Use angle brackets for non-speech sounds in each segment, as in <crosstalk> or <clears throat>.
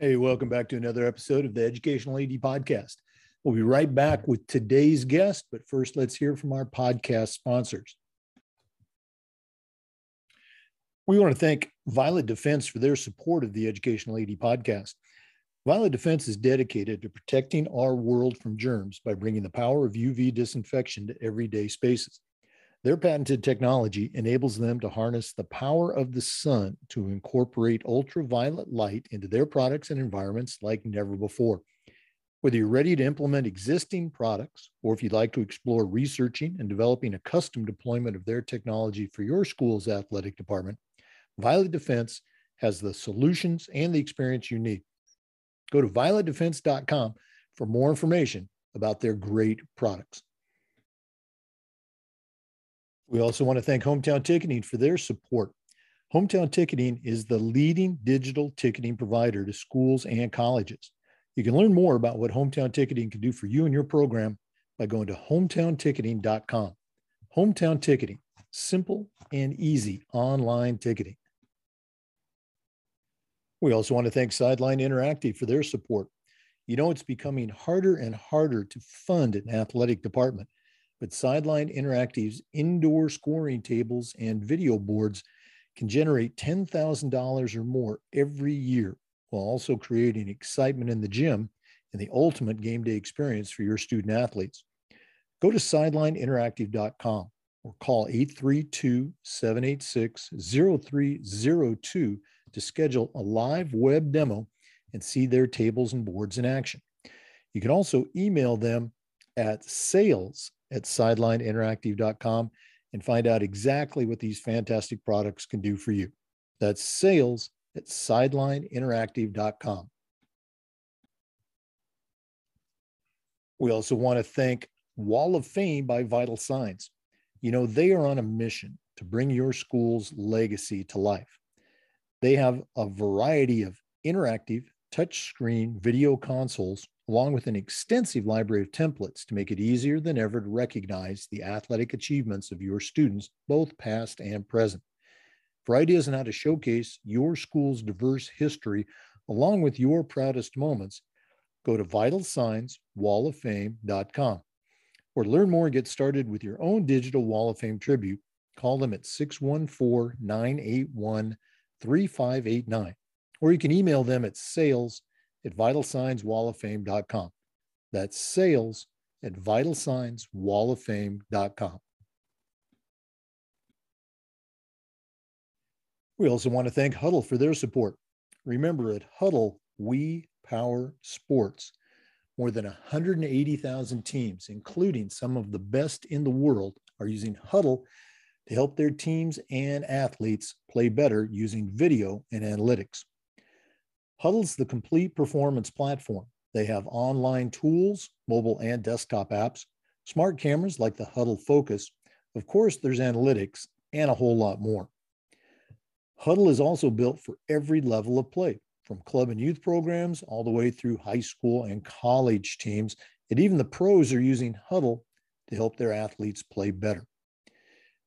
Hey, welcome back to another episode of the Educational AD Podcast. We'll be right back with today's guest, but first, let's hear from our podcast sponsors. We want to thank Violet Defense for their support of the Educational AD Podcast. Violet Defense is dedicated to protecting our world from germs by bringing the power of UV disinfection to everyday spaces. Their patented technology enables them to harness the power of the sun to incorporate ultraviolet light into their products and environments like never before. Whether you're ready to implement existing products or if you'd like to explore researching and developing a custom deployment of their technology for your school's athletic department, Violet Defense has the solutions and the experience you need. Go to violetdefense.com for more information about their great products. We also want to thank Hometown Ticketing for their support. Hometown Ticketing is the leading digital ticketing provider to schools and colleges. You can learn more about what Hometown Ticketing can do for you and your program by going to hometownticketing.com. Hometown Ticketing, simple and easy online ticketing. We also want to thank Sideline Interactive for their support. You know, it's becoming harder and harder to fund an athletic department but Sideline Interactive's indoor scoring tables and video boards can generate $10,000 or more every year while also creating excitement in the gym and the ultimate game day experience for your student athletes. Go to sidelineinteractive.com or call 832 786 0302 to schedule a live web demo and see their tables and boards in action. You can also email them at sales at sidelineinteractive.com and find out exactly what these fantastic products can do for you. That's sales at sidelineinteractive.com. We also want to thank Wall of Fame by Vital Signs. You know, they are on a mission to bring your school's legacy to life. They have a variety of interactive touchscreen video consoles along with an extensive library of templates to make it easier than ever to recognize the athletic achievements of your students, both past and present. For ideas on how to showcase your school's diverse history along with your proudest moments, go to vitalsignswalloffame.com or learn more and get started with your own digital Wall of Fame tribute. Call them at 614 981 3589, or you can email them at sales at vitalsignswalloffame.com. That's sales at vitalsignswalloffame.com. We also want to thank Hudl for their support. Remember, at Hudl, we power sports. More than 180,000 teams, including some of the best in the world, are using Hudl to help their teams and athletes play better using video and analytics. Hudl's the complete performance platform. They have online tools, mobile and desktop apps, smart cameras like the Hudl Focus. Of course, there's analytics and a whole lot more. Hudl is also built for every level of play, from club and youth programs all the way through high school and college teams. And even the pros are using Hudl to help their athletes play better.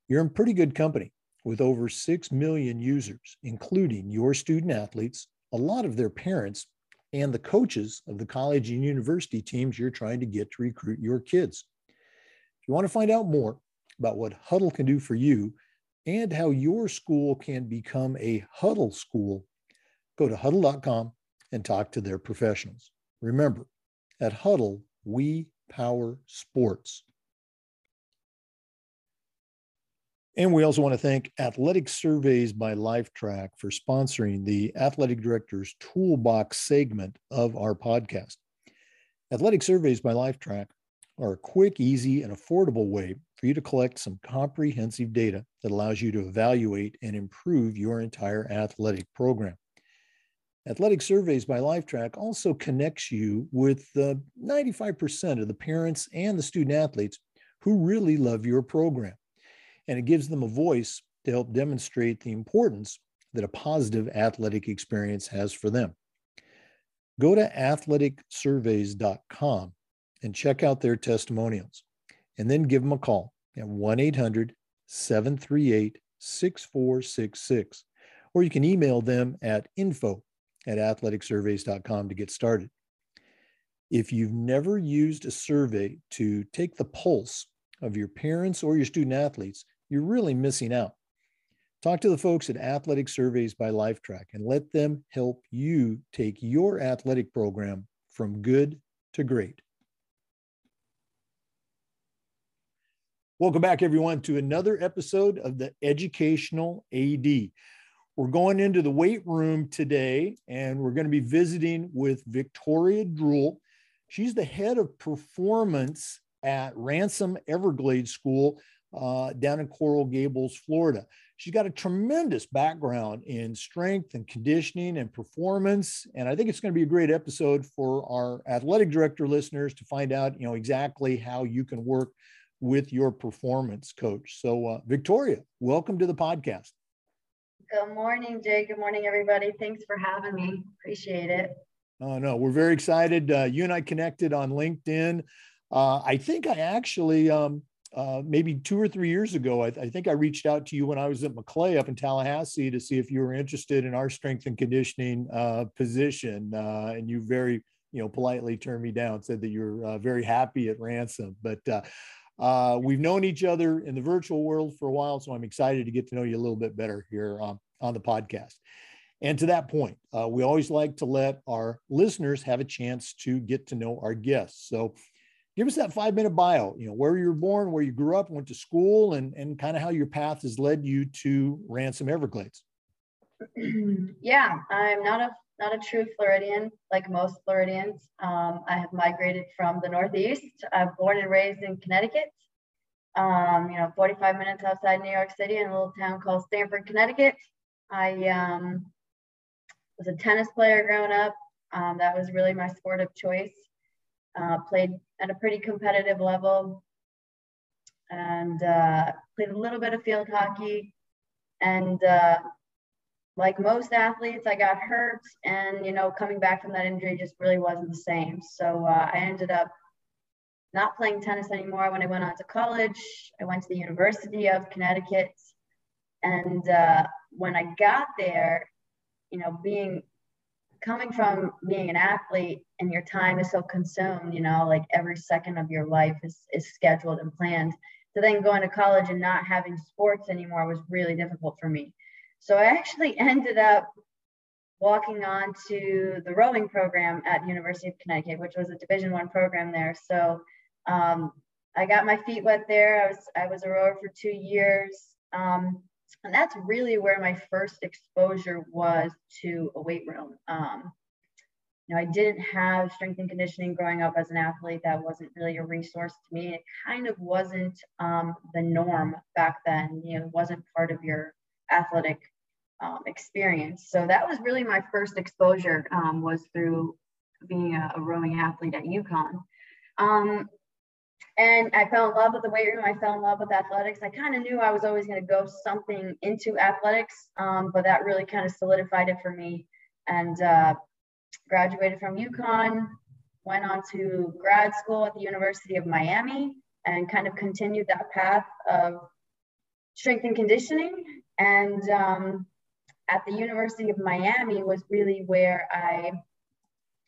You're in pretty good company with over 6 million users, including your student athletes, a lot of their parents and the coaches of the college and university teams you're trying to get to recruit your kids. If you want to find out more about what Hudl can do for you and how your school can become a Hudl school, go to hudl.com and talk to their professionals. Remember, at Hudl, we power sports. And we also want to thank Athletic Surveys by Lifetrack for sponsoring the Athletic Director's Toolbox segment of our podcast. Athletic Surveys by Lifetrack are a quick, easy, and affordable way for you to collect some comprehensive data that allows you to evaluate and improve your entire athletic program. Athletic Surveys by Lifetrack also connects you with uh, 95% of the parents and the student athletes who really love your program and it gives them a voice to help demonstrate the importance that a positive athletic experience has for them. Go to athleticsurveys.com and check out their testimonials, and then give them a call at 1 800 738 6466. Or you can email them at info at athleticsurveys.com to get started. If you've never used a survey to take the pulse of your parents or your student athletes, you're really missing out. Talk to the folks at Athletic Surveys by Lifetrack and let them help you take your athletic program from good to great. Welcome back, everyone, to another episode of the Educational AD. We're going into the weight room today, and we're going to be visiting with Victoria Druhl. She's the head of performance at Ransom Everglades School uh, down in Coral Gables, Florida. She's got a tremendous background in strength and conditioning and performance. And I think it's going to be a great episode for our athletic director listeners to find out, you know, exactly how you can work with your performance coach. So, uh, Victoria, welcome to the podcast. Good morning, Jay. Good morning, everybody. Thanks for having me. Appreciate it. Oh, no, we're very excited. Uh, you and I connected on LinkedIn. Uh, I think I actually, um, uh, maybe two or three years ago, I, I, think I reached out to you when I was at Maclay up in Tallahassee to see if you were interested in our strength and conditioning uh, position. Uh, and you very, you know, politely turned me down, said that you're uh, very happy at Ransom. But uh, we've known each other in the virtual world for a while, so I'm excited to get to know you a little bit better here um, on the podcast. And to that point, we always like to let our listeners have a chance to get to know our guests. So give us that five minute bio, you know, where you were born, where you grew up, went to school, and, and kind of how your path has led you to Ransom Everglades. <clears throat> yeah, I'm not a not a true Floridian like most Floridians. Um, I have migrated from the Northeast. I'm born and raised in Connecticut. Um, you know, 45 minutes outside New York City in a little town called Stamford, Connecticut. I um, was a tennis player growing up. Um, that was really my sport of choice. Uh, played at a pretty competitive level and uh, played a little bit of field hockey and uh, like most athletes, I got hurt, and you know, coming back from that injury just really wasn't the same. So uh, I ended up not playing tennis anymore when I went on to college. I went to the University of Connecticut, and uh, when I got there, you know, being coming from being an athlete and your time is so consumed, you know, like every second of your life is, is scheduled and planned. So then going to college and not having sports anymore was really difficult for me. So I actually <laughs> ended up walking on to the rowing program at University of Connecticut, which was a Division One program there. So um, I got my feet wet there. I was I was a rower for two years, um, and that's really where my first exposure was to a weight room. Um, you know, I didn't have strength and conditioning growing up as an athlete. That wasn't really a resource to me. It kind of wasn't um, the norm back then. You know, it wasn't part of your athletic um, experience. So that was really my first exposure um, was through being a, a, rowing athlete at UConn. And I fell in love with the weight room. I fell in love with athletics. I kind of knew I was always going to go something into athletics, um, but that really kind of solidified it for me. And uh, graduated from UConn, went on to grad school at the University of Miami, and kind of continued that path of strength and conditioning. And um, at the University of Miami was really where I,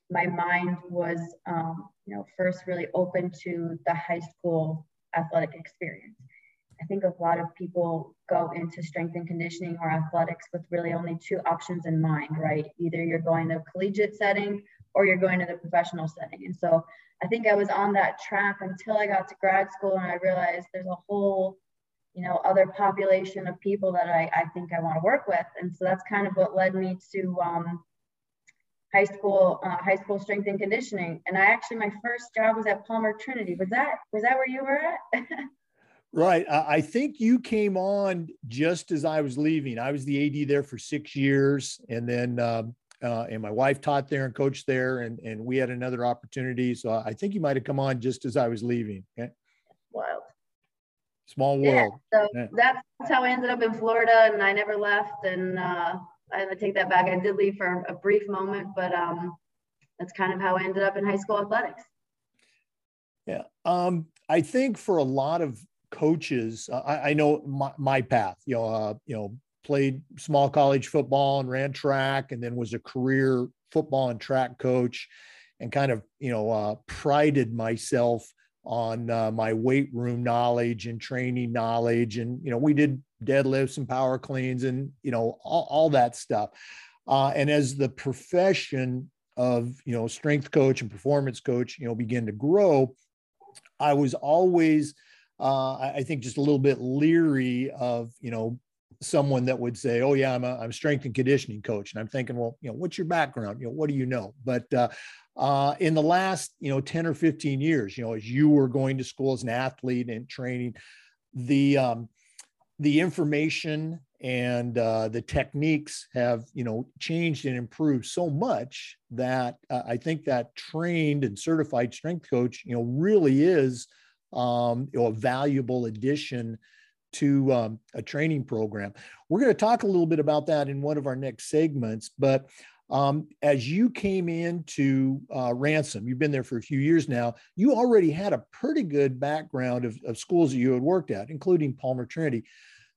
my mind was, um, you know, first really open to the high school athletic experience. I think a lot of people go into strength and conditioning or athletics with really only two options in mind, right? Either you're going to collegiate setting or you're going to the professional setting. And so I think I was on that track until I got to grad school and I realized there's a whole you know other population of people that I, I think I want to work with and so that's kind of what led me to um, high school uh, high school strength and conditioning. And I actually my first job was at Palmer Trinity. Was that was that where you were at? <laughs> Right. I think you came on just as I was leaving. I was the AD there for six years. And then um, uh, and my wife taught there and coached there. And, and we had another opportunity. So I think you might have come on just as I was leaving. Okay? wild. Small world. Yeah, so yeah. that's how I ended up in Florida, and I never left. And uh, I take that back. I did leave for a brief moment, but um, that's kind of how I ended up in high school athletics. Yeah, um, I think for a lot of coaches, uh, I, I, know my, my, path. You know, uh, you know, played small college football and ran track, and then was a career football and track coach, and kind of you know uh, prided myself on uh, my weight room knowledge and training knowledge, and you know we did deadlifts and power cleans and you know all, all that stuff. Uh, and as the profession of you know strength coach and performance coach you know begin to grow, I was always uh, I think just a little bit leery of you know someone that would say, "Oh yeah, I'm a I'm strength and conditioning coach," and I'm thinking, well, you know, what's your background? You know, what do you know? But uh, uh, in the last you know 10 or 15 years, you know, as you were going to school as an athlete and training, the um, the information and uh, the techniques have you know changed and improved so much that uh, I think that trained and certified strength coach, you know, really is um, you know, a valuable addition to um, a training program. We're going to talk a little bit about that in one of our next segments. But um, as you came into uh, Ransom, you've been there for a few years now, you already had a pretty good background of, of schools that you had worked at, including Palmer Trinity.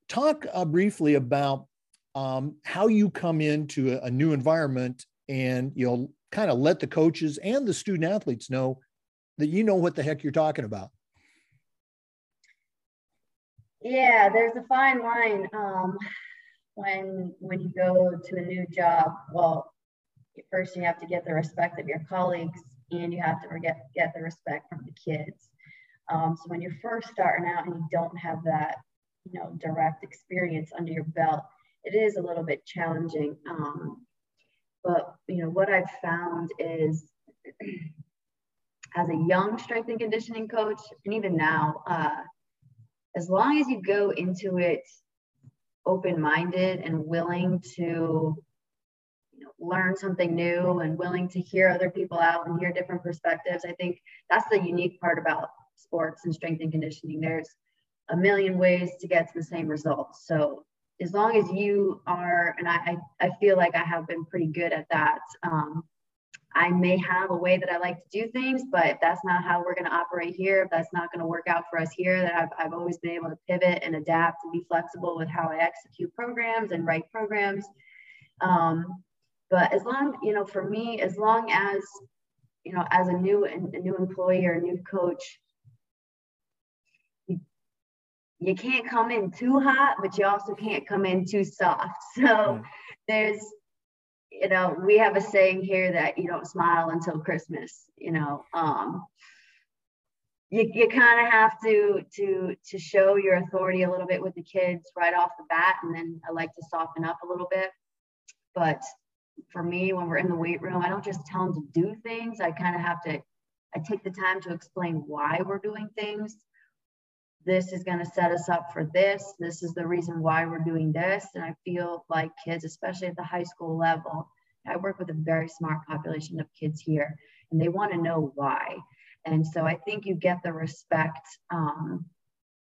Talk uh, briefly about um, how you come into a, a new environment and you know kind of let the coaches and the student athletes know that you know what the heck you're talking about. Yeah, there's a fine line um, when when you go to a new job. Well, first you have to get the respect of your colleagues, and you have to get get the respect from the kids. Um, so when you're first starting out and you don't have that, you know, direct experience under your belt, it is a little bit challenging. Um, but you know what I've found is, <clears throat> as a young strength and conditioning coach, and even now. Uh, as long as you go into it open minded and willing to learn something new and willing to hear other people out and hear different perspectives, I think that's the unique part about sports and strength and conditioning. There's a million ways to get to the same results. So as long as you are, and I, I feel like I have been pretty good at that, um, I may have a way that I like to do things, but if that's not how we're going to operate here, if that's not going to work out for us here, that I've, I've always been able to pivot and adapt and be flexible with how I execute programs and write programs. Um, but as long, you know, for me, as long as, you know, as a new a new employee or a new coach, you, you can't come in too hot, but you also can't come in too soft. <laughs> So mm. there's you know, we have a saying here that you don't smile until Christmas, you know. Um, you, you kind of have to to to show your authority a little bit with the kids right off the bat and then i like to soften up a little bit but for me when we're in the weight room i don't just tell them to do things i kind of have to i take the time to explain why we're doing things this is going to set us up for this. This is the reason why we're doing this. And I feel like kids, especially at the high school level, I work with a very smart population of kids here, and they want to know why. And so I think you get the respect um,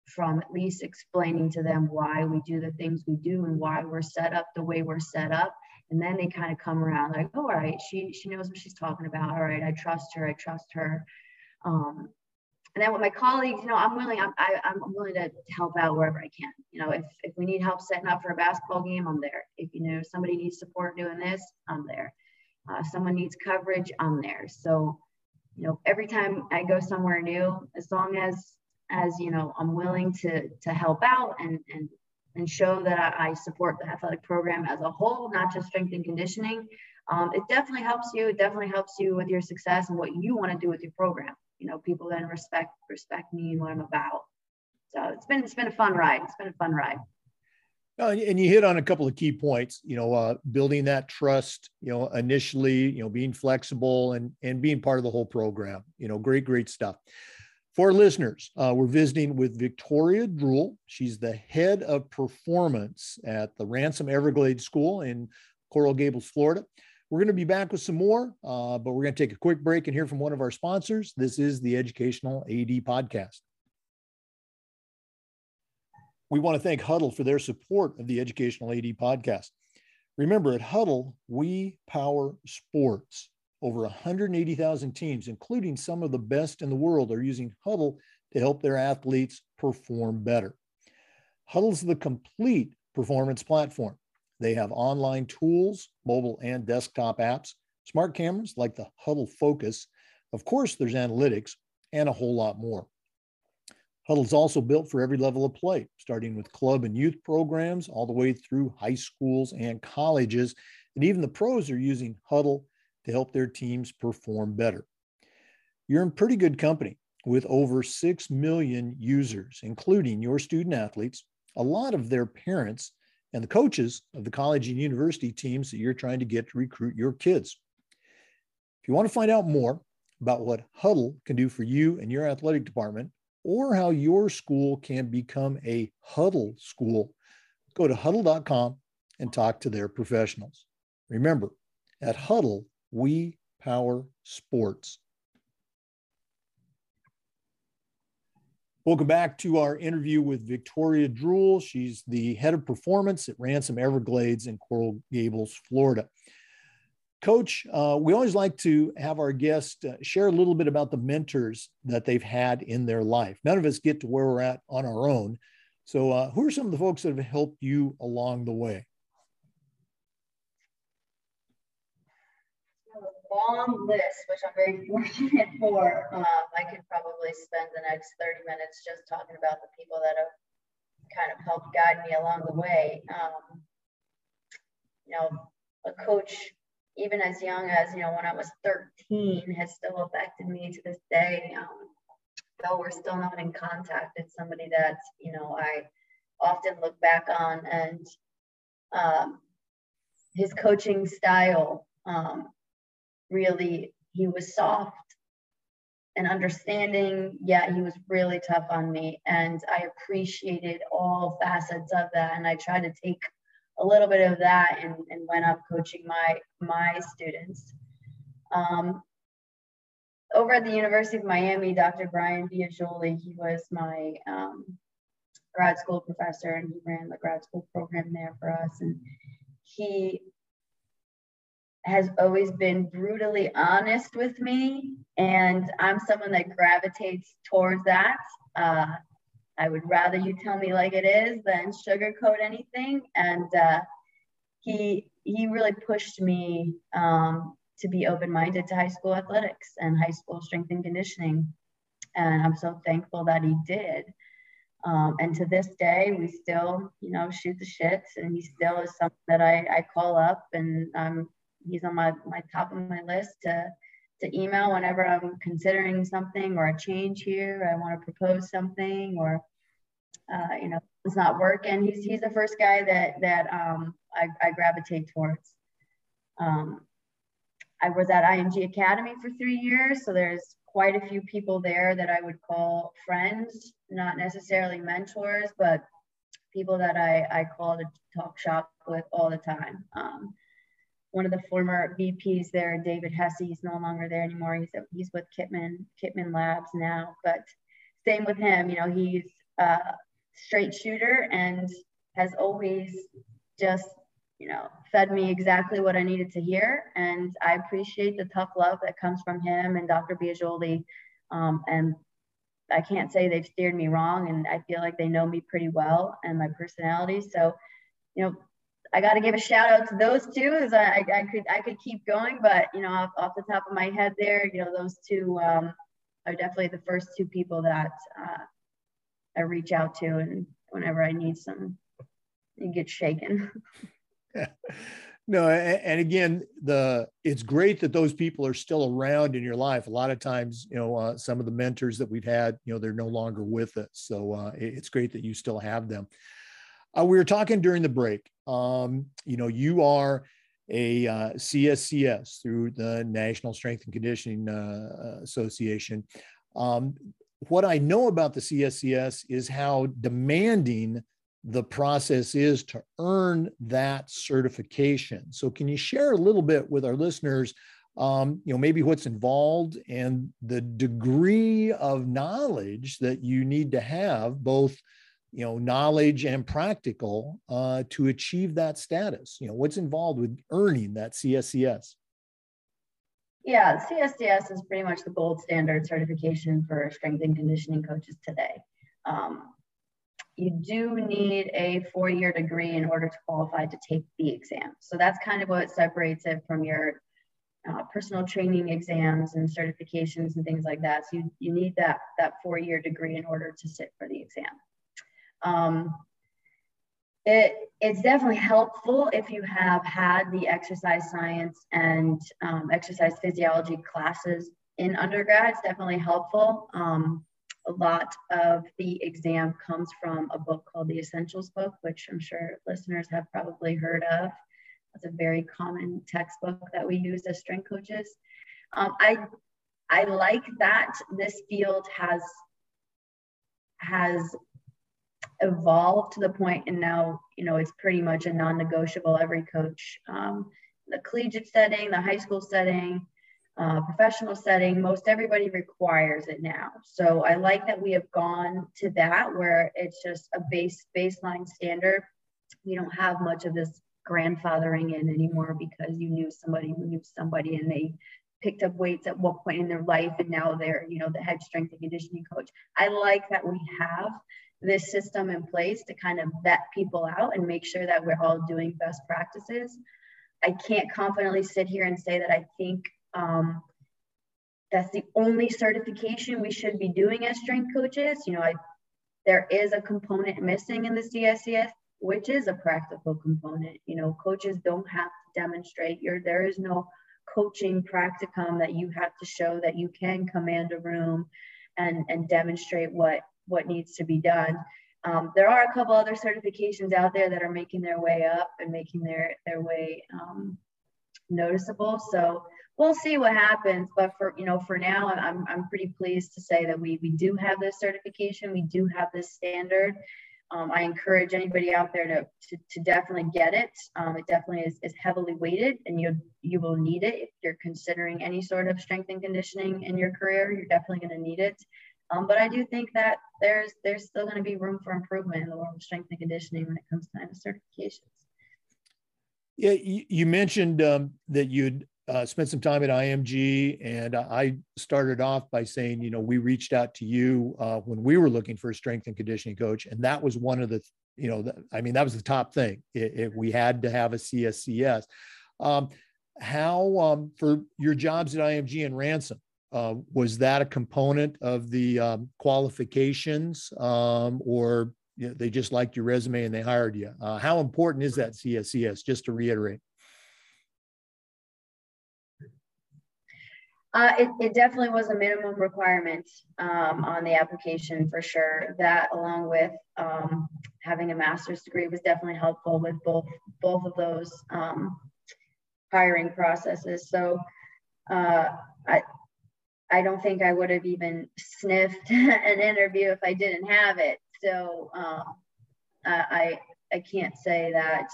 from at least explaining to them why we do the things we do and why we're set up the way we're set up. And then they kind of come around like, oh, all right, she she knows what she's talking about. All right, I trust her. I trust her. Um, and then with my colleagues, you know, I'm willing, I'm, I, am willing to help out wherever I can. You know, if, if we need help setting up for a basketball game, I'm there. If, you know, somebody needs support doing this, I'm there. Uh, someone needs coverage, I'm there. So, you know, every time I go somewhere new, as long as, as, you know, I'm willing to, to help out and, and, and show that I, support the athletic program as a whole, not just strength and conditioning, um, it definitely helps you. It definitely helps you with your success and what you want to do with your program you know, people then respect respect me and what I'm about. So it's been it's been a fun ride. It's been a fun ride. And you hit on a couple of key points, you know, uh, building that trust, you know, initially, you know, being flexible and and being part of the whole program. You know, great, great stuff. For listeners, uh, we're visiting with Victoria Druhl. She's the head of performance at the Ransom Everglades School in Coral Gables, Florida. We're going to be back with some more, uh, but we're going to take a quick break and hear from one of our sponsors. This is the Educational AD Podcast. We want to thank Hudl for their support of the Educational AD Podcast. Remember, at Hudl, we power sports. Over 180,000 teams, including some of the best in the world, are using Hudl to help their athletes perform better. Hudl's the complete performance platform. They have online tools, mobile and desktop apps, smart cameras like the Hudl Focus. Of course, there's analytics and a whole lot more. Hudl's also built for every level of play, starting with club and youth programs all the way through high schools and colleges. And even the pros are using Hudl to help their teams perform better. You're in pretty good company with over 6 million users, including your student athletes, a lot of their parents, and the coaches of the college and university teams that you're trying to get to recruit your kids. If you want to find out more about what Hudl can do for you and your athletic department, or how your school can become a Hudl school, go to hudl.com and talk to their professionals. Remember, at Hudl, we power sports. Welcome back to our interview with Victoria Druhl. She's the head of performance at Ransom Everglades in Coral Gables, Florida. Coach, uh, we always like to have our guests uh, share a little bit about the mentors that they've had in their life. None of us get to where we're at on our own. So, uh, who are some of the folks that have helped you along the way? Long list, which I'm very <laughs> fortunate for. Um, I could probably spend the next 30 minutes just talking about the people that have kind of helped guide me along the way. Um, you know, a coach, even as young as, you know, when I was 13, has still affected me to this day. Um, though we're still not in contact, it's somebody that, you know, I often look back on and um, his coaching style um, really he was soft and understanding. Yeah he was really tough on me and i appreciated all facets of that and i tried to take a little bit of that and, and went up coaching my my students. Um, over at the university of miami dr brian biagioli he was my um, grad school professor and he ran the grad school program there for us and he has always been brutally honest with me. And I'm someone that gravitates towards that. Uh, I would rather you tell me like it is than sugarcoat anything. And uh, he he really pushed me um, to be open-minded to high school athletics and high school strength and conditioning. And I'm so thankful that he did. Um, and to this day, we still, you know, shoot the shits, and he still is something that I, I call up, and I'm he's on my, my top of my list to, to email whenever I'm considering something or a change here. I want to propose something or, uh, you know, it's not working. He's, he's the first guy that, that um, I, I gravitate towards. Um, I was at IMG Academy for three years, so there's quite a few people there that I would call friends, not necessarily mentors, but people that I, I call to talk shop with all the time. Um, one of the former VPs there, David Hesse, he's no longer there anymore. He's, he's with Kitman, Kitman Labs now, but same with him, you know, he's a straight shooter and has always just, you know, fed me exactly what I needed to hear. And I appreciate the tough love that comes from him and Dr. Biagioli. Um, and I can't say they've steered me wrong. And I feel like they know me pretty well and my personality. So, you know, I got to give a shout out to those two I, I, could I could keep going, but you know off, off the top of my head there, you know those two um, are definitely the first two people that uh, I reach out to, and whenever I need some, it gets shaken. <laughs> no, and again, the it's great that those people are still around in your life. A lot of times, you know, uh, some of the mentors that we've had, you know, they're no longer with us, so uh, it's great that you still have them. Uh, we were talking during the break. Um, you know, you are a uh, CSCS through the National Strength and Conditioning uh, Association. Um, what I know about the CSCS is how demanding the process is to earn that certification. So, can you share a little bit with our listeners? Um, you know, maybe what's involved and the degree of knowledge that you need to have, both you know knowledge and practical uh, to achieve that status you know what's involved with earning that cscs yeah cscs is pretty much the gold standard certification for strength and conditioning coaches today um, you do need a four-year degree in order to qualify to take the exam. So that's kind of what separates it from your uh, personal training exams and certifications and things like that. So you, you need that, that four-year degree in order to sit for the exam. Um, it, it's definitely helpful if you have had the exercise science and um, exercise physiology classes in undergrad. It's definitely helpful. Um, a lot of the exam comes from a book called the Essentials Book, which I'm sure listeners have probably heard of. It's a very common textbook that we use as strength coaches. Um, I I like that this field has has evolved to the point and now you know it's pretty much a non-negotiable every coach um, the collegiate setting the high school setting uh, professional setting, most everybody requires it now. So I like that we have gone to that where it's just a base baseline standard. We don't have much of this grandfathering in anymore because you knew somebody who knew somebody and they picked up weights at one point in their life and now they're you know the head strength and conditioning coach i like that we have this system in place to kind of vet people out and make sure that we're all doing best practices i can't confidently sit here and say that i think um, that's the only certification we should be doing as strength coaches. You know, I, there is a component missing in the CSCS, which is a practical component. You know, coaches don't have to demonstrate. Your there is no coaching practicum that you have to show that you can command a room and and demonstrate what what needs to be done. Um, there are a couple other certifications out there that are making their way up and making their their way um, noticeable. So we'll see what happens. But for you know, for now, I'm I'm pretty pleased to say that we we do have this certification. We do have this standard. Um, I encourage anybody out there to, to, to definitely get it. Um, it definitely is, is heavily weighted and you, you will need it if you're considering any sort of strength and conditioning in your career, you're definitely going to need it. Um, but I do think that there's, there's still going to be room for improvement in the world of strength and conditioning when it comes time to certifications. Yeah, you, you mentioned um, that you'd uh, spent some time at IMG, and I started off by saying, you know, we reached out to you uh, when we were looking for a strength and conditioning coach, and that was one of the, you know, the, I mean, that was the top thing. It, it, we had to have a CSCS. Um, how um, for your jobs at IMG and Ransom uh, was that a component of the um, qualifications, um, or you know, they just liked your resume and they hired you? Uh, how important is that CSCS? Just to reiterate. Uh, it, it, definitely was a minimum requirement um, on the application for sure. That, along with um, having a master's degree, was definitely helpful with both both of those um, hiring processes. So, uh, I I don't think I would have even sniffed <laughs> an interview if I didn't have it. So, um, I I can't say that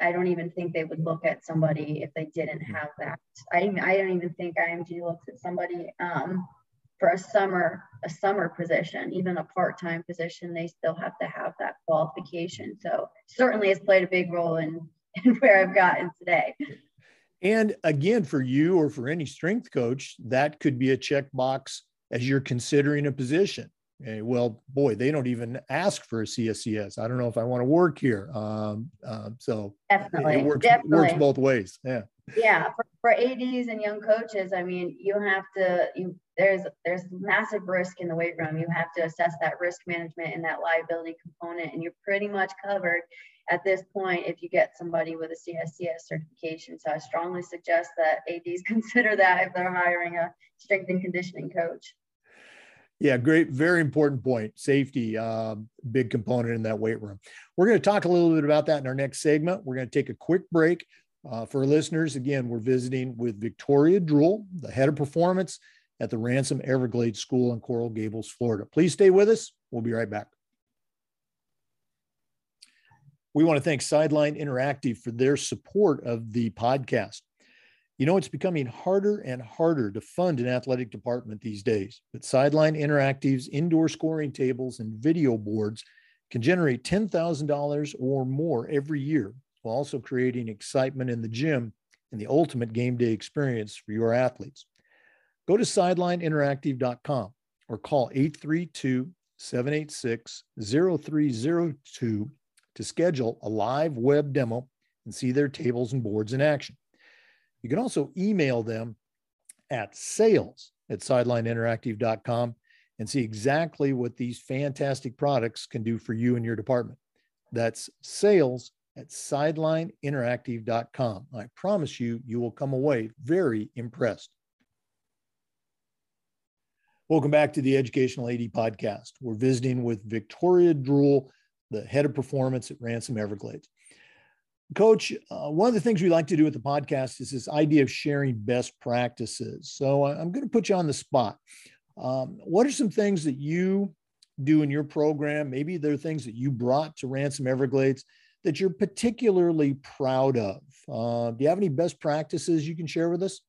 I don't even think they would look at somebody if they didn't mm-hmm. have that. I I don't even think IMG looks at somebody um, for a summer a summer position, even a part time position. They still have to have that qualification. So certainly, has played a big role in, <laughs> in where I've gotten today. And again, for you or for any strength coach, that could be a checkbox as you're considering a position. Okay, well, boy, they don't even ask for a CSCS. I don't know if I want to work here. Um, um, so definitely, it, works, definitely. works both ways. Yeah. Yeah, for, for ADs and young coaches, I mean, you have to. You there's there's massive risk in the weight room. You have to assess that risk management and that liability component, and you're pretty much covered at this point if you get somebody with a CSCS certification. So I strongly suggest that ADs <laughs> consider that if they're hiring a strength and conditioning coach. Yeah, great. Very important point. Safety, uh, big component in that weight room. We're going to talk a little bit about that in our next segment. We're going to take a quick break. Uh, for listeners, again, we're visiting with Victoria Druhl, the head of performance at the Ransom Everglades School in Coral Gables, Florida. Please stay with us. We'll be right back. We want to thank Sideline Interactive for their support of the podcast. You know, it's becoming harder and harder to fund an athletic department these days, but Sideline Interactive's indoor scoring tables and video boards can generate $10,000 or more every year while also creating excitement in the gym and the ultimate game day experience for your athletes. Go to sidelineinteractive.com or call 832 786 0302 to schedule a live web demo and see their tables and boards in action. You can also email them at sales at sidelineinteractive.com and see exactly what these fantastic products can do for you and your department. That's sales at sidelineinteractive.com. I promise you, you will come away very impressed. Welcome back to the Educational AD Podcast. We're visiting with Victoria Druhl, the head of performance at Ransom Everglades. Coach, uh, one of the things we like to do with the podcast is this idea of sharing best practices. So I'm going to put you on the spot. Um, what are some things that you do in your program? Maybe there are things that you brought to Ransom Everglades that you're particularly proud of. Uh, do you have any best practices you can share with us?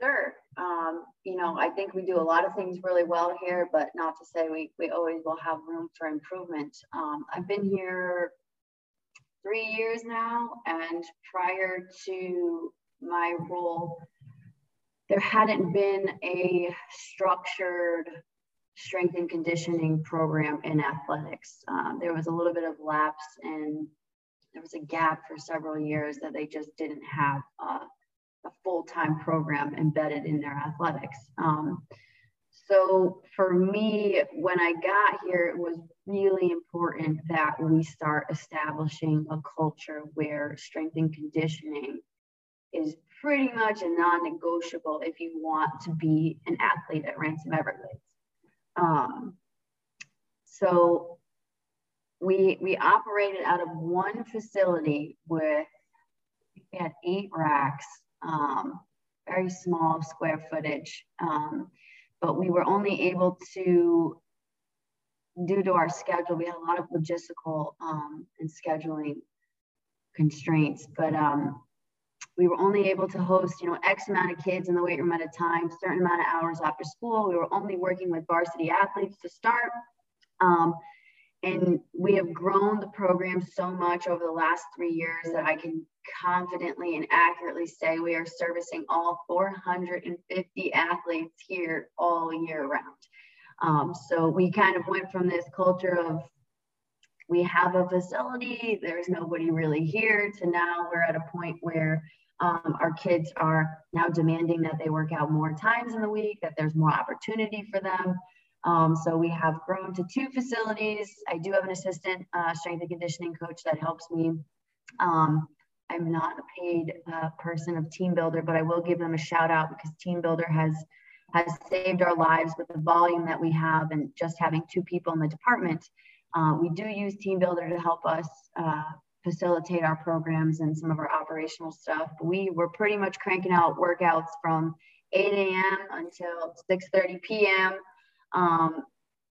Sure. Um, you know, I think we do a lot of things really well here, but not to say we, we always will have room for improvement. Um, I've been here three years now, and prior to my role, there hadn't been a structured strength and conditioning program in athletics. Um, there was a little bit of lapse and there was a gap for several years that they just didn't have uh, a full-time program embedded in their athletics. Um, so for me, when I got here, it was really important that we start establishing a culture where strength and conditioning is pretty much a non-negotiable if you want to be an athlete at Ransom Everglades. Um, so we we operated out of one facility with we had eight racks um, very small square footage. Um, but we were only able to, due to our schedule, we had a lot of logistical um, and scheduling constraints, but um, we were only able to host, you know, X amount of kids in the weight room at a time, certain amount of hours after school. We were only working with varsity athletes to start. And we have grown the program so much over the last three years that I can confidently and accurately say we are servicing all 450 athletes here all year round. Um, so we kind of went from this culture of we have a facility, there's nobody really here, to now we're at a point where um, our kids are now demanding that they work out more times in the week, that there's more opportunity for them. Um, so we have grown to two facilities. I do have an assistant uh, strength and conditioning coach that helps me. Um, I'm not a paid uh, person of TeamBuildr, but I will give them a shout out because TeamBuildr has has saved our lives with the volume that we have and just having two people in the department. Uh, we do use TeamBuildr to help us uh, facilitate our programs and some of our operational stuff. We were pretty much cranking out workouts from 8 a.m. until 6:30 p.m. Um,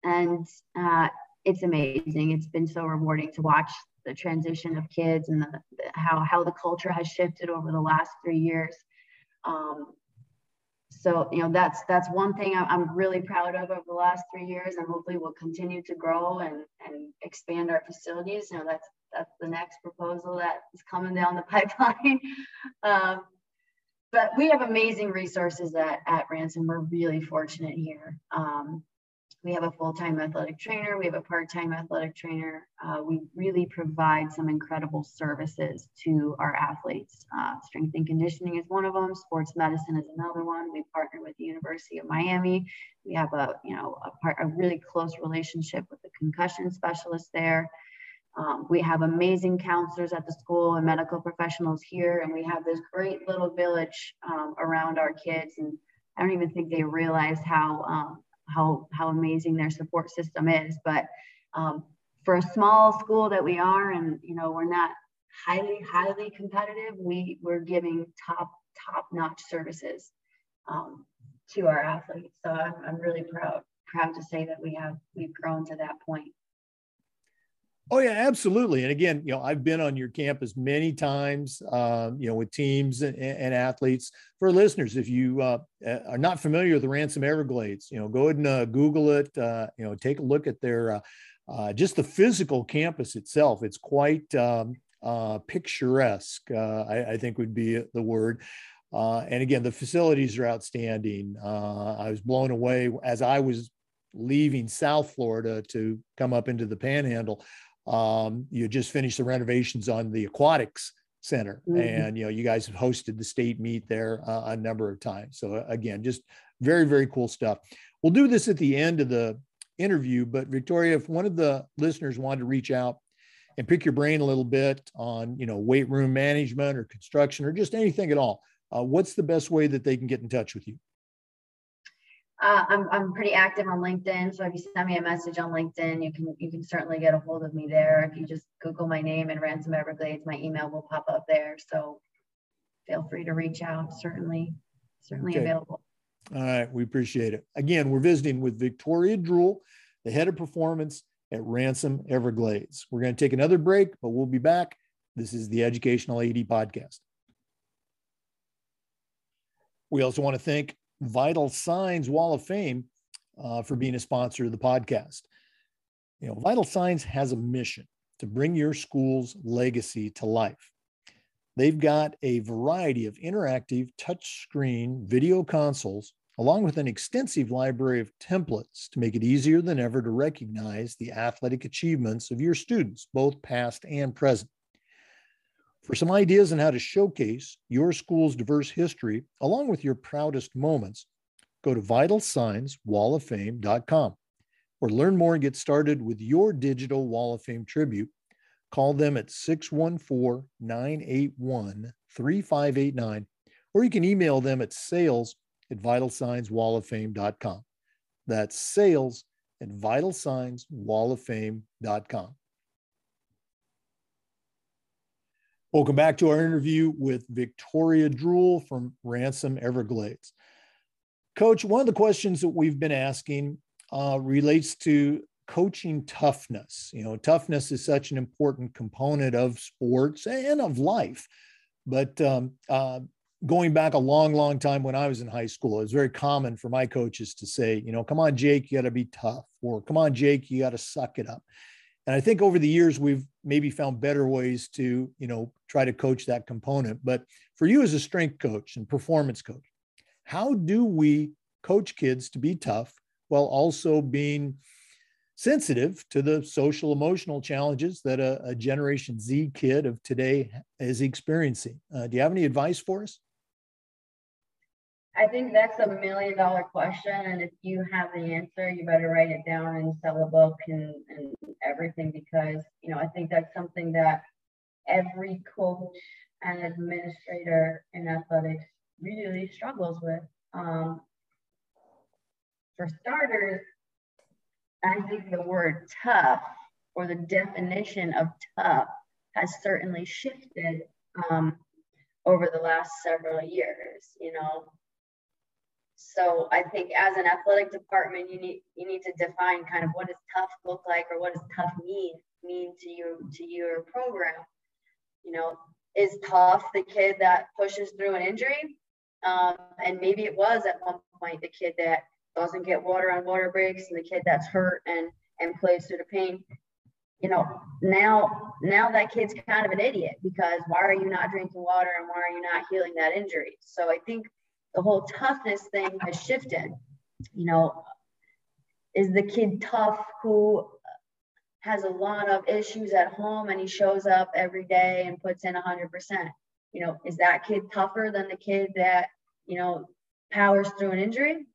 and uh, it's amazing. It's been so rewarding to watch the transition of kids and the, the, how, how the culture has shifted over the last three years. Um, so, you know, that's, that's one thing I'm really proud of over the last three years and hopefully we'll continue to grow and, and expand our facilities. You know, that's, that's the next proposal that is coming down the <laughs> pipeline. um, but we have amazing resources at, at Ransom. We're really fortunate here. Um, we have a full-time athletic trainer. We have a part-time athletic trainer. Uh, we really provide some incredible services to our athletes. Uh, strength and conditioning is one of them. Sports medicine is another one. We partner with the University of Miami. We have a, you know, a, part, a really close relationship with the concussion specialist there. Um, we have amazing counselors at the school and medical professionals here, and we have this great little village um, around our kids. And I don't even think they realize how um, how how amazing their support system is. But um, for a small school that we are, and you know, we're not highly highly competitive. We we're giving top top notch services um, to our athletes. So I'm, I'm really proud proud to say that we have we've grown to that point. Oh yeah, absolutely. And again, you know, I've been on your campus many times, um, you know, with teams and, and, athletes. For listeners, if you uh, are not familiar with the Ransom Everglades, you know, go ahead and uh, Google it. Uh, you know, take a look at their uh, uh, just the physical campus itself. It's quite um, uh, picturesque. I, I, think would be the word. and again, the facilities are outstanding. I was blown away as I was leaving South Florida to come up into the Panhandle, um, you just finished the renovations on the aquatics center, mm-hmm. and you know you guys have hosted the state meet there uh, a number of times. So again, just very very cool stuff. We'll do this at the end of the interview, but Victoria, if one of the listeners wanted to reach out and pick your brain a little bit on you know weight room management or construction or just anything at all, uh, what's the best way that they can get in touch with you? Uh, I'm, I'm pretty active on LinkedIn. So if you send me a message on LinkedIn, you can you can certainly get a hold of me there. If you just Google my name and Ransom Everglades, my email will pop up there. So feel free to reach out. Certainly, certainly okay. available. All right, we appreciate it. Again, we're visiting with Victoria Druhl, the head of performance at Ransom Everglades. We're going to take another break, but we'll be back. This is the Educational AD Podcast. We also want to thank Vital Signs Wall of Fame uh, for being a sponsor of the podcast. You know, Vital Signs has a mission to bring your school's legacy to life. They've got a variety of interactive touchscreen video consoles, along with an extensive library of templates to make it easier than ever to recognize the athletic achievements of your students, both past and present. For some ideas on how to showcase your school's diverse history, along with your proudest moments, go to vitalsignswalloffame.com or learn more and get started with your digital Wall of Fame tribute. Call them at 614 981 3589, or you can email them at sales at vitalsignswalloffame.com. That's sales at vitalsignswalloffame.com. Welcome back to our interview with Victoria Druhl from Ransom Everglades. Coach, one of the questions that we've been asking uh, relates to coaching toughness. You know, toughness is such an important component of sports and of life. But um, uh, going back a long, long time when I was in high school, it was very common for my coaches to say, you know, come on, Jake, you got to be tough, or come on, Jake, you got to suck it up. And I think over the years, we've maybe found better ways to, you know, try to coach that component. But for you as a strength coach and performance coach, how do we coach kids to be tough while also being sensitive to the social emotional challenges that a, a Generation Z kid of today is experiencing? Uh, do you have any advice for us? I think that's a million dollar question. And if you have the answer, you better write it down and sell a book and, and everything because, you know, I think that's something that every coach and administrator in athletics really struggles with. Um, for starters, I think the word tough or the definition of tough has certainly shifted um, over the last several years. You know, so I think as an athletic department, you need you need to define kind of what does tough look like or what does tough mean mean to you to your program. You know, is tough the kid that pushes through an injury? Um, and maybe it was at one point the kid that doesn't get water on water breaks and the kid that's hurt and and plays through the pain. You know, now now that kid's kind of an idiot because why are you not drinking water and why are you not healing that injury? So I think the whole toughness thing has shifted. You know, is the kid tough who has a lot of issues at home and he shows up every day and puts in 100%? You know, is that kid tougher than the kid that, you know, powers through an injury?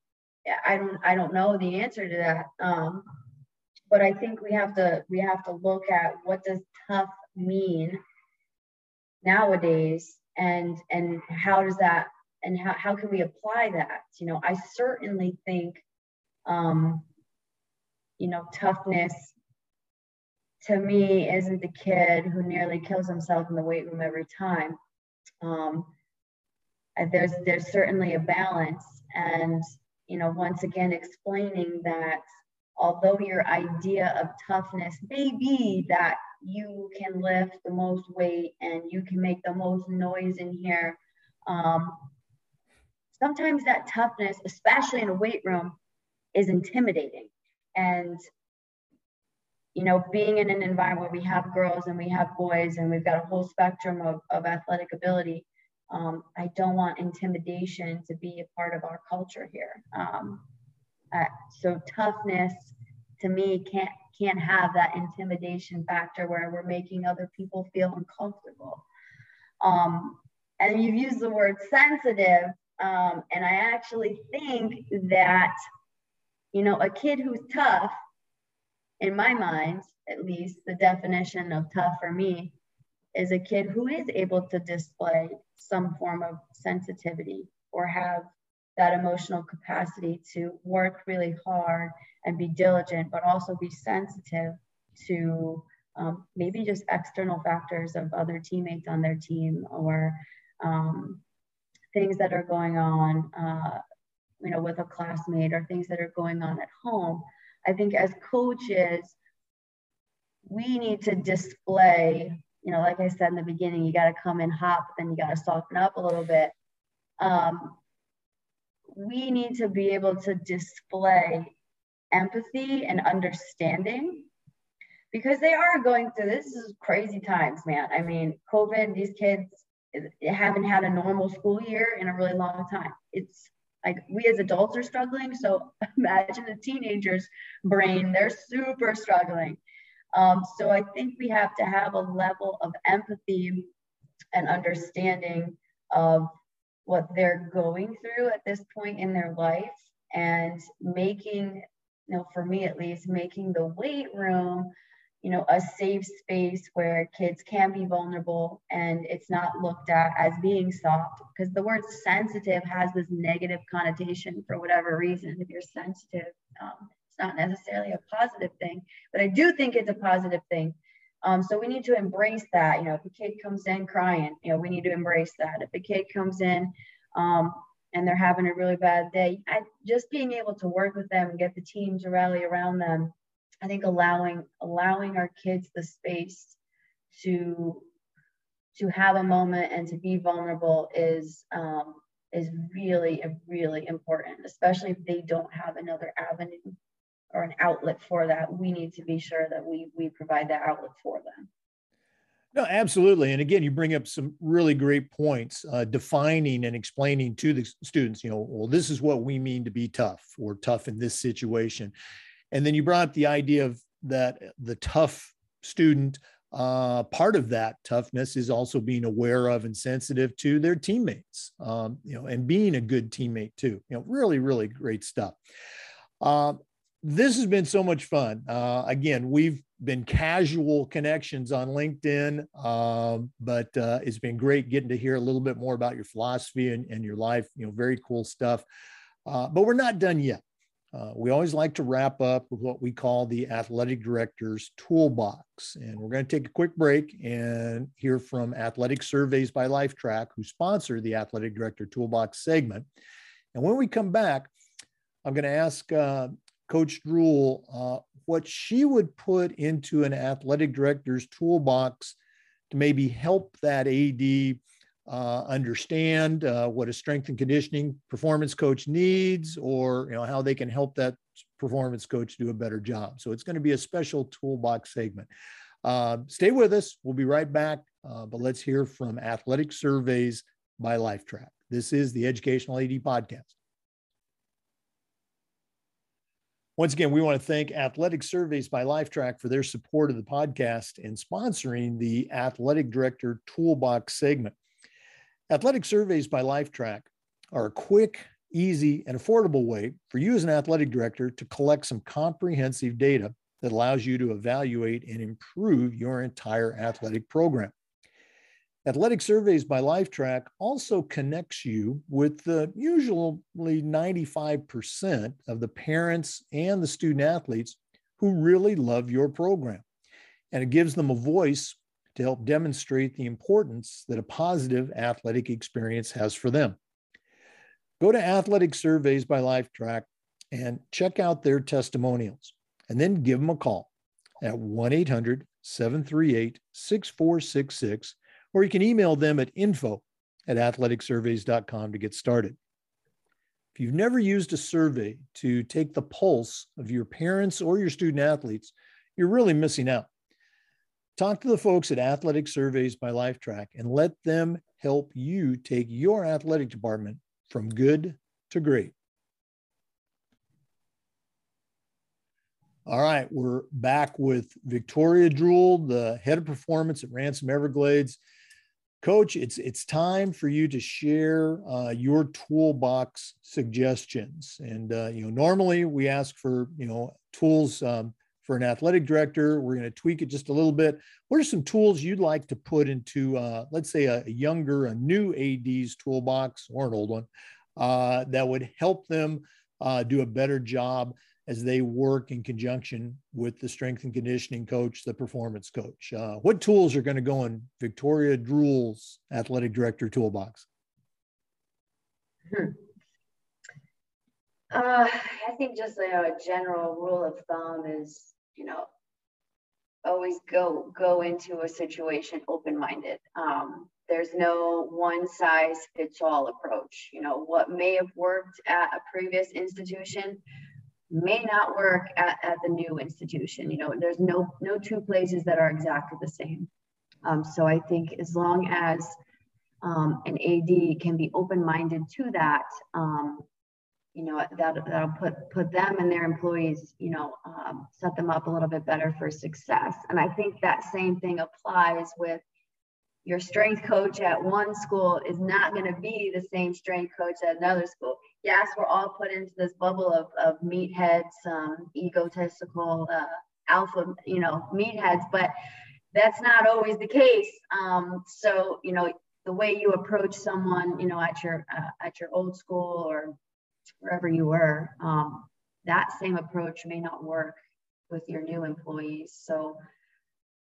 I don't I don't know the answer to that. Um, but I think we have to we have to look at what does tough mean nowadays and and how does that and how, how can we apply that? You know i certainly think um you know toughness to me isn't the kid who nearly kills himself in the weight room every time. Um there's there's certainly a balance. And you know once again explaining that although your idea of toughness may be that you can lift the most weight and you can make the most noise in here um, sometimes that toughness, especially in a weight room, is intimidating. And, you know, being in an environment where we have girls and we have boys and we've got a whole spectrum of, of athletic ability, um, I don't want intimidation to be a part of our culture here. Um, Uh, so toughness to me can't can't have that intimidation factor where we're making other people feel uncomfortable. Um, and you've used the word sensitive, um, and I actually think that you know a kid who's tough, in my mind at least, the definition of tough for me is a kid who is able to display some form of sensitivity or have that emotional capacity to work really hard and be diligent, but also be sensitive to um, maybe just external factors of other teammates on their team or um, things that are going on, uh, you know, with a classmate or things that are going on at home. I think as coaches, we need to display, you know, like I said in the beginning, you got to come in hot, then you got to soften up a little bit. Um, we need to be able to display empathy and understanding because they are going through this is crazy times, man. I mean, COVID, these kids haven't had a normal school year in a really long time. It's like we as adults are struggling. So <laughs> imagine a teenager's brain, they're super struggling. Um, so I think we have to have a level of empathy and understanding of what they're going through at this point in their life and making, you know, for me at least, making the weight room, you know, a safe space where kids can be vulnerable and it's not looked at as being soft because the word sensitive has this negative connotation for whatever reason. If you're sensitive, um, it's not necessarily a positive thing, but I do think it's a positive thing um, so we need to embrace that. You know, if a kid comes in crying, you know, we need to embrace that. If a kid comes in um, and they're having a really bad day, I, just being able to work with them and get the team to rally around them, I think allowing allowing our kids the space to to have a moment and to be vulnerable is um, is really really important, especially if they don't have another avenue or an outlet for that, we need to be sure that we we provide that outlet for them. No, absolutely. And again, you bring up some really great points, uh, defining and explaining to the students, you know, well, this is what we mean to be tough or tough in this situation. And then you brought up the idea of that the tough student, uh, part of that toughness is also being aware of and sensitive to their teammates, um, you know, and being a good teammate too. You know, really, really great stuff. Uh, this has been so much fun. Uh, again, we've been casual connections on LinkedIn, um, but uh, it's been great getting to hear a little bit more about your philosophy and, and your life. You know, very cool stuff. Uh, but we're not done yet. Uh, we always like to wrap up with what we call the athletic director's toolbox. And we're going to take a quick break and hear from Athletic Surveys by Lifetrack, who sponsor the Athletic Director Toolbox segment. And when we come back, I'm going to ask uh, Coach Druhl uh, what she would put into an athletic director's toolbox to maybe help that AD uh, understand uh, what a strength and conditioning performance coach needs, or you know how they can help that performance coach do a better job. So it's going to be a special toolbox segment. Uh, stay with us. We'll be right back. Uh, but let's hear from Athletic Surveys by Lifetrack. This is the Educational AD Podcast. Once again, we want to thank Athletic Surveys by Lifetrack for their support of the podcast and sponsoring the Athletic Director Toolbox segment. Athletic Surveys by Lifetrack are a quick, easy, and affordable way for you as an athletic director to collect some comprehensive data that allows you to evaluate and improve your entire athletic program. Athletic Surveys by Lifetrack also connects you with the usually 95% of the parents and the student athletes who really love your program. And it gives them a voice to help demonstrate the importance that a positive athletic experience has for them. Go to Athletic Surveys by Lifetrack and check out their testimonials, and then give them a call at 1 800 738 6466 or you can email them at info at athleticsurveys.com to get started. If you've never used a survey to take the pulse of your parents or your student athletes, you're really missing out. Talk to the folks at Athletic Surveys by Lifetrack and let them help you take your athletic department from good to great. All right, we're back with Victoria Druhl, the head of performance at Ransom Everglades. Coach, it's it's time for you to share uh, your toolbox suggestions. And uh, you know, normally we ask for you know tools um, for an athletic director. We're going to tweak it just a little bit. What are some tools you'd like to put into, uh, let's say, a, younger, a new AD's toolbox or an old one uh, that would help them uh, do a better job as they work in conjunction with the strength and conditioning coach, the performance coach. Uh, what tools are going to go in Victoria Druhl's athletic director toolbox? Hmm. Uh, I think just you know, a general rule of thumb is, you know, always go go into a situation open-minded. Um, there's no one size fits all approach. You know, what may have worked at a previous institution may not work at, at the new institution. You know, there's no no two places that are exactly the same. Um, so I think as long as um, an AD can be open-minded to that, um, you know, that that'll put put them and their employees, you know, um, set them up a little bit better for success. And I think that same thing applies with your strength coach at one school is not going to be the same strength coach at another school yes, we're all put into this bubble of, of meatheads, um, egotistical, uh, alpha, you know, meatheads, but that's not always the case. Um, so, you know, the way you approach someone, you know, at your uh, at your old school or wherever you were, um, that same approach may not work with your new employees. So,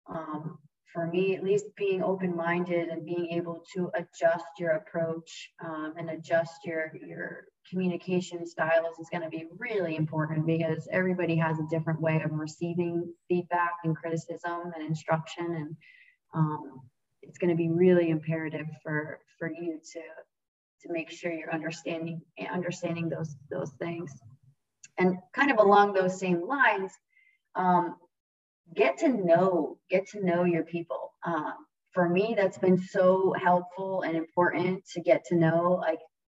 um, for me, at least being open minded and being able to adjust your approach um, and adjust your your communication styles is going to be really important because everybody has a different way of receiving feedback and criticism and instruction and um, it's going to be really imperative for for you to to make sure you're understanding understanding those those things. And kind of along those same lines um, get to know get to know your people. Um, for me that's been so helpful and important to get to know like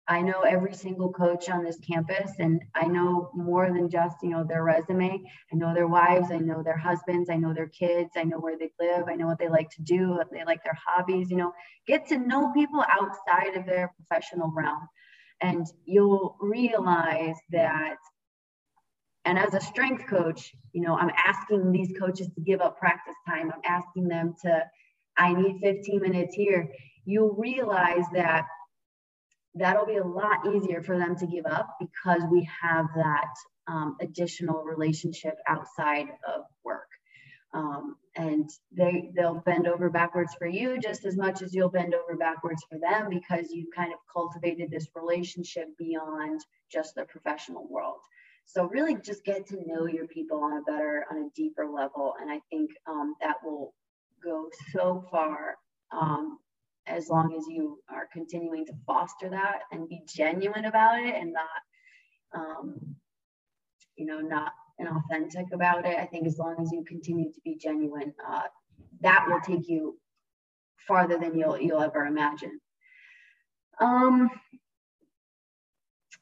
I know every single coach on this campus, and I know more than just you know their resume. I know their wives, I know their husbands, I know their kids, I know where they live, I know what they like to do, what they like their hobbies. You know, get to know people outside of their professional realm, and you'll realize that. And as a strength coach, you know, I'm asking these coaches to give up practice time. I'm asking them to, I need 15 minutes here. You'll realize that that'll be a lot easier for them to give up because we have that um, additional relationship outside of work. Um, and they they'll bend over backwards for you just as much as you'll bend over backwards for them because you've kind of cultivated this relationship beyond just the professional world. So really just get to know your people on a better, on a deeper level. And I think um, that will go so far um, as long as you are continuing to foster that and be genuine about it and not um, you know not inauthentic about it i think as long as you continue to be genuine uh, that will take you farther than you'll you'll ever imagine. Um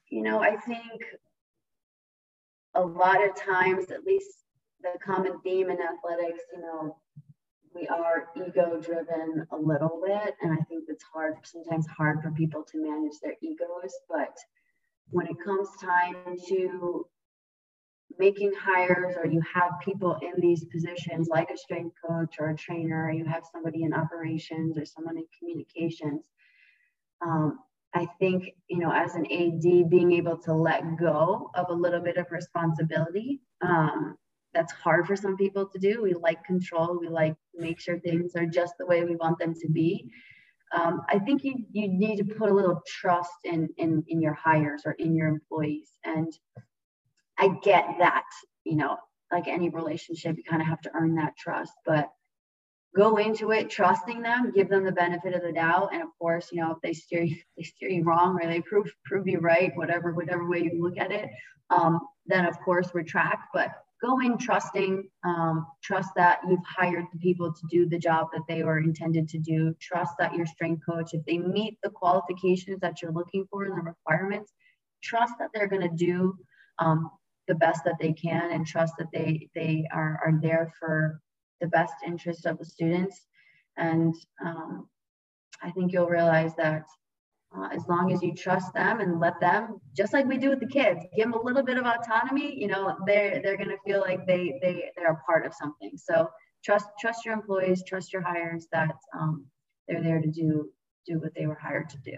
you know i think a lot of times at least the common theme in athletics you know we are ego driven a little bit and i think it's hard sometimes hard for people to manage their egos but when it comes time to making hires or you have people in these positions like a strength coach or a trainer or you have somebody in operations or someone in communications um, i think you know as an ad being able to let go of a little bit of responsibility um, that's hard for some people to do. We like control. We like to make sure things are just the way we want them to be. Um, I think you you need to put a little trust in in in your hires or in your employees. And I get that, you know, like any relationship, you kind of have to earn that trust. But go into it trusting them, give them the benefit of the doubt, and of course, you know, if they steer you, <laughs> they steer you wrong or they prove prove you right, whatever whatever way you look at it, um, then of course retract. But go in trusting, um, trust that you've hired the people to do the job that they were intended to do. Trust that your strength coach, if they meet the qualifications that you're looking for and the requirements, trust that they're going to do um, the best that they can and trust that they they are, are there for the best interest of the students. And um, I think you'll realize that uh, as long as you trust them and let them, just like we do with the kids, give them a little bit of autonomy, you know, they're, they're going to feel like they, they, they're a part of something. So trust, trust your employees, trust your hires that um, they're there to do, do what they were hired to do.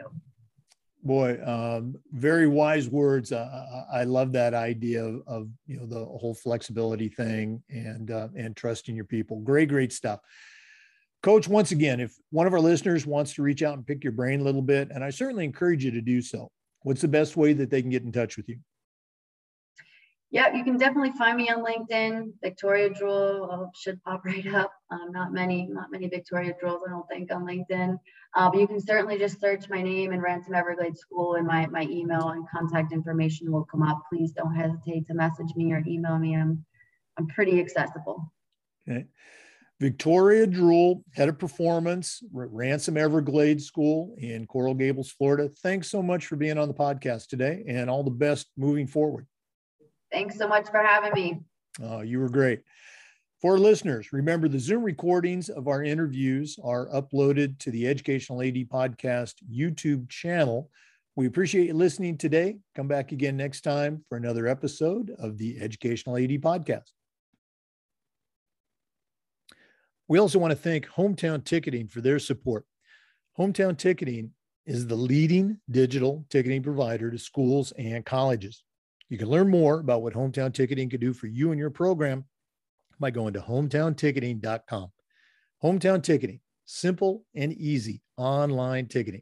Boy, um, very wise words. Uh, I love that idea of, of, you know the whole flexibility thing and uh, and trusting your people. Great, great stuff. Coach, once again, if one of our listeners wants to reach out and pick your brain a little bit, and I certainly encourage you to do so, what's the best way that they can get in touch with you? Yeah, you can definitely find me on LinkedIn. Victoria Druhl should pop <laughs> right up. Um, not many, not many Victoria Druhls, I don't think, on LinkedIn. Uh, but you can certainly just search my name and Ransom Everglades School, and my my email and contact information will come up. Please don't hesitate to message me or email me. I'm I'm pretty accessible. Okay. Victoria Druhl, head of performance, Ransom Everglades School in Coral Gables, Florida. Thanks so much for being on the podcast today and all the best moving forward. Thanks so much for having me. Uh, you were great. For listeners, remember the Zoom recordings of our interviews are uploaded to the Educational AD Podcast YouTube channel. We appreciate you listening today. Come back again next time for another episode of the Educational AD Podcast. We also want to thank Hometown Ticketing for their support. Hometown Ticketing is the leading digital ticketing provider to schools and colleges. You can learn more about what Hometown Ticketing can do for you and your program by going to hometownticketing.com. Hometown Ticketing, simple and easy online ticketing.